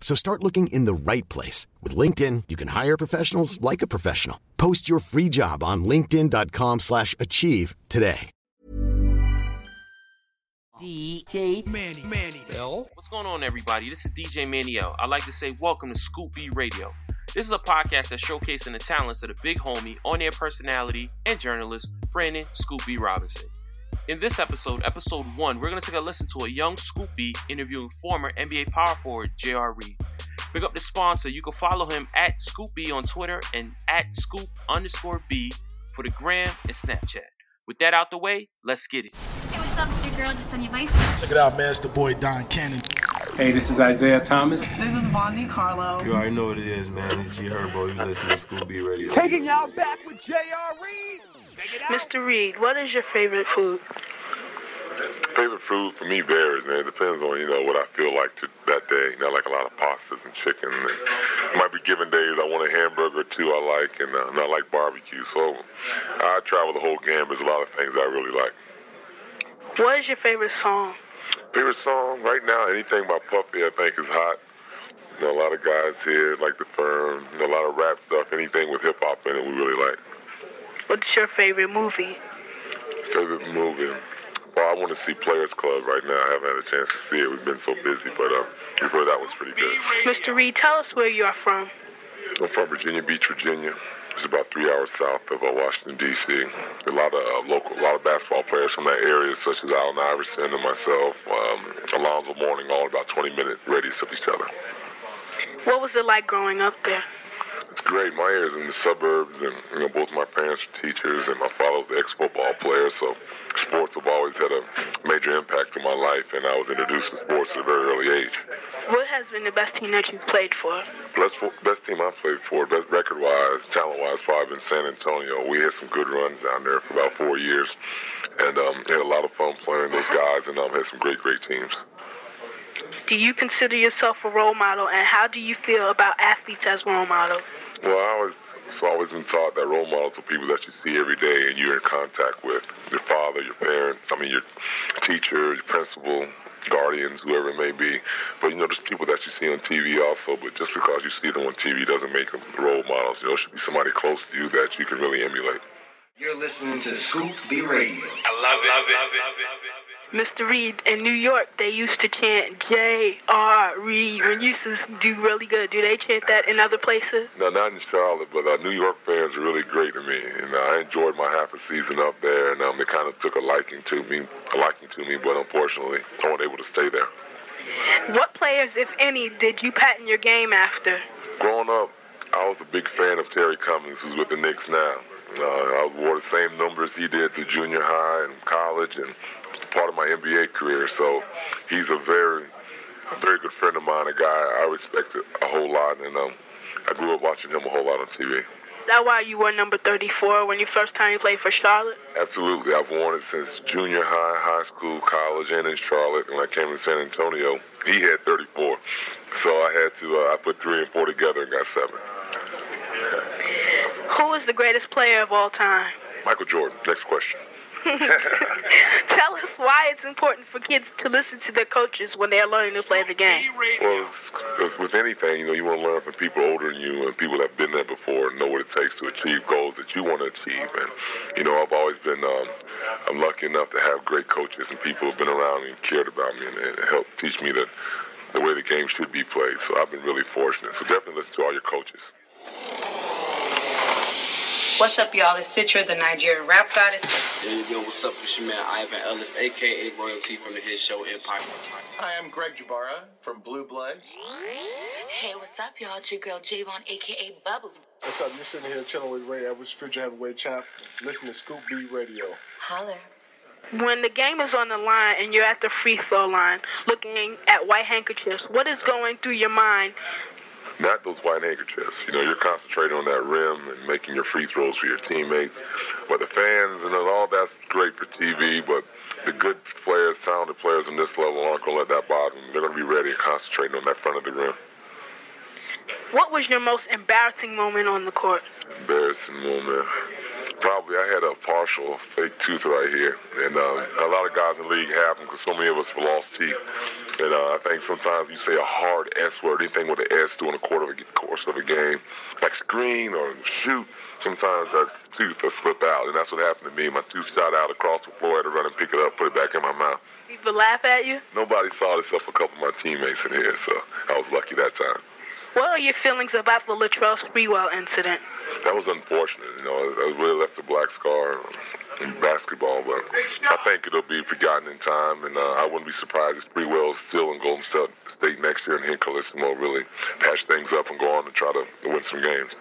So start looking in the right place. With LinkedIn, you can hire professionals like a professional. Post your free job on linkedin.com slash achieve today. DJ Manny, Manny, Phil. What's going on, everybody? This is DJ Maniel. I'd like to say welcome to Scoop B Radio. This is a podcast that's showcasing the talents of the big homie, on-air personality, and journalist, Brandon Scoop B Robinson. In this episode, episode one, we're going to take a listen to a young Scoop B interviewing former NBA power forward J.R. Reid. Pick up the sponsor. You can follow him at Scoop B on Twitter and at Scoop underscore B for the gram and Snapchat. With that out the way, let's get it. Hey, what's up? It's your girl, just on your vice. Check it out, man. It's the boy Don Cannon. Hey, this is Isaiah Thomas. This is Vondi Carlo. You already know what it is, man. It's G Herbo. You listen to Scoop B Radio. Taking y'all back with J.R. Reid. Mr. Reid, what is your favorite food? Favorite food for me varies, man. It depends on, you know, what I feel like to that day. You know, I like a lot of pastas and chicken. And might be given days I want a hamburger or two I like, and, uh, and I like barbecue. So I travel the whole gamut. There's a lot of things I really like. What is your favorite song? Favorite song right now, anything by Puffy I think is hot. You know, a lot of guys here like the firm, you know, a lot of rap stuff, anything with hip hop in it we really like. What's your favorite movie? Favorite movie? Well, I want to see Players Club right now. I haven't had a chance to see it. We've been so busy, but uh, we've heard that was pretty good. Mr. Reid, tell us where you are from. I'm from Virginia Beach, Virginia. It's about three hours south of uh, Washington D.C. A lot of uh, local, a lot of basketball players from that area, such as Allen Iverson and myself, um, Alonzo Mourning, all about 20 minute radius of each other. What was it like growing up there? It's great. My area's in the suburbs, and you know, both my parents are teachers, and my father's the ex-football player, so sports have always had a major impact on my life, and I was introduced to sports at a very early age. What has been the best team that you've played for? Best, best team I played for, best record-wise, talent-wise, probably been San Antonio. We had some good runs down there for about four years, and um, had a lot of fun playing those guys, and um, had some great, great teams. Do you consider yourself a role model, and how do you feel about athletes as role models? Well, I was it's always been taught that role models are people that you see every day and you're in contact with. Your father, your parent, I mean your teacher, your principal, guardians, whoever it may be. But you know, there's people that you see on TV also, but just because you see them on TV doesn't make them role models. You know, it should be somebody close to you that you can really emulate. You're listening to Scoop B Radio. I love it. Love it. Love it. Mr. Reid in New York, they used to chant J.R. Reid when you used to do really good. Do they chant that in other places? No, not in Charlotte, but uh, New York fans are really great to me. And uh, I enjoyed my half a season up there, and um, they kind of took a liking to me, a liking to me, but unfortunately, I wasn't able to stay there. What players, if any, did you patent your game after? Growing up, I was a big fan of Terry Cummings, who's with the Knicks now. Uh, I wore the same numbers he did through junior high and college, and of my NBA career. So he's a very, a very good friend of mine, a guy I respect a whole lot, and um, I grew up watching him a whole lot on TV. That why you wore number 34 when you first time you played for Charlotte? Absolutely. I've worn it since junior high, high school, college, and in Charlotte. When I came to San Antonio, he had 34. So I had to, uh, I put three and four together and got seven. Who is the greatest player of all time? Michael Jordan. Next question. Tell us why it's important for kids to listen to their coaches when they're learning to play the game. Well, it's- with anything, you know, you want to learn from people older than you and people that have been there before and know what it takes to achieve goals that you want to achieve. And, you know, I've always been, um, I'm lucky enough to have great coaches and people who have been around me and cared about me and, and helped teach me that the way the game should be played. So I've been really fortunate. So definitely listen to all your coaches. What's up, y'all? It's Citra, the Nigerian rap goddess. Yo, yo, yo, what's up? It's your man Ivan Ellis, aka Royalty from the hit show Empire. Hi, I'm Greg Jbara from Blue Bloods. Hey, what's up, y'all? It's your girl Javon, aka Bubbles. What's up? You're sitting here chilling with Ray Edwards, future heavyweight champ. Listen to Scoop B Radio. Holler. When the game is on the line and you're at the free throw line looking at white handkerchiefs, what is going through your mind? Not those white handkerchiefs. You know, you're concentrating on that rim and making your free throws for your teammates. But the fans and all that's great for TV, but the good players, talented players on this level aren't going to let that bother them. They're going to be ready and concentrating on that front of the rim. What was your most embarrassing moment on the court? Embarrassing moment. Probably I had a partial fake tooth right here, and um, a lot of guys in the league have them because so many of us have lost teeth. And uh, I think sometimes you say a hard S word, anything with an S during the course of a, course of a game, like screen or shoot, sometimes that tooth will slip out, and that's what happened to me. My tooth shot out across the floor. I had to run and pick it up, put it back in my mouth. People laugh at you? Nobody saw this except a couple of my teammates in here, so I was lucky that time. What are your feelings about the Latrell Sprewell incident? That was unfortunate. You know, it, it really left a black scar in basketball, but I think it'll be forgotten in time, and uh, I wouldn't be surprised if Sprewell is still in Golden State next year, and he and Carlesimo really patch things up and go on and try to win some games.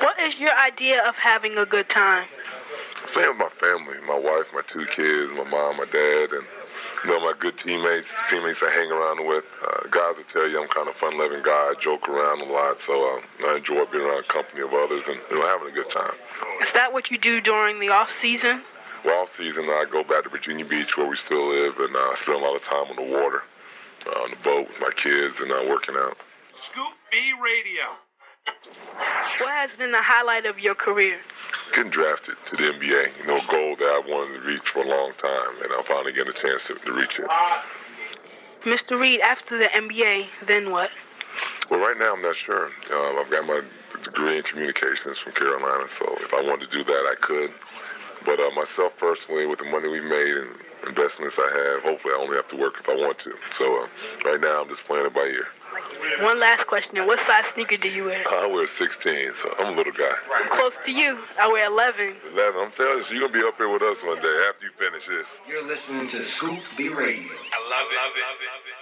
What is your idea of having a good time? Playing with my family, my wife, my two kids, my mom, my dad, and you know my good teammates, teammates I hang around with. Uh, guys that tell you I'm kind of fun-loving guy, I joke around a lot, so uh, I enjoy being around the company of others and you know having a good time. Is that what you do during the off season? Well, off season I go back to Virginia Beach where we still live, and uh, spend a lot of time on the water, uh, on the boat with my kids, and uh, working out. Scoop B Radio. What has been the highlight of your career? Getting drafted to the NBA, you know, a goal that I wanted to reach for a long time, and I'm finally getting a chance to, to reach it. Mr. Reid, after the NBA, then what? Well, right now I'm not sure. Um, I've got my degree in communications from Carolina, so if I wanted to do that, I could. But uh, myself personally, with the money we made and investments I have, hopefully I only have to work if I want to. So uh, right now I'm just playing it by ear. One last question. What size sneaker do you wear? I wear 16, so I'm a little guy. I'm close to you. I wear 11. 11. I'm telling you, you're going to be up here with us one day after you finish this. You're listening to Scoop B Radio. I love it. Love it.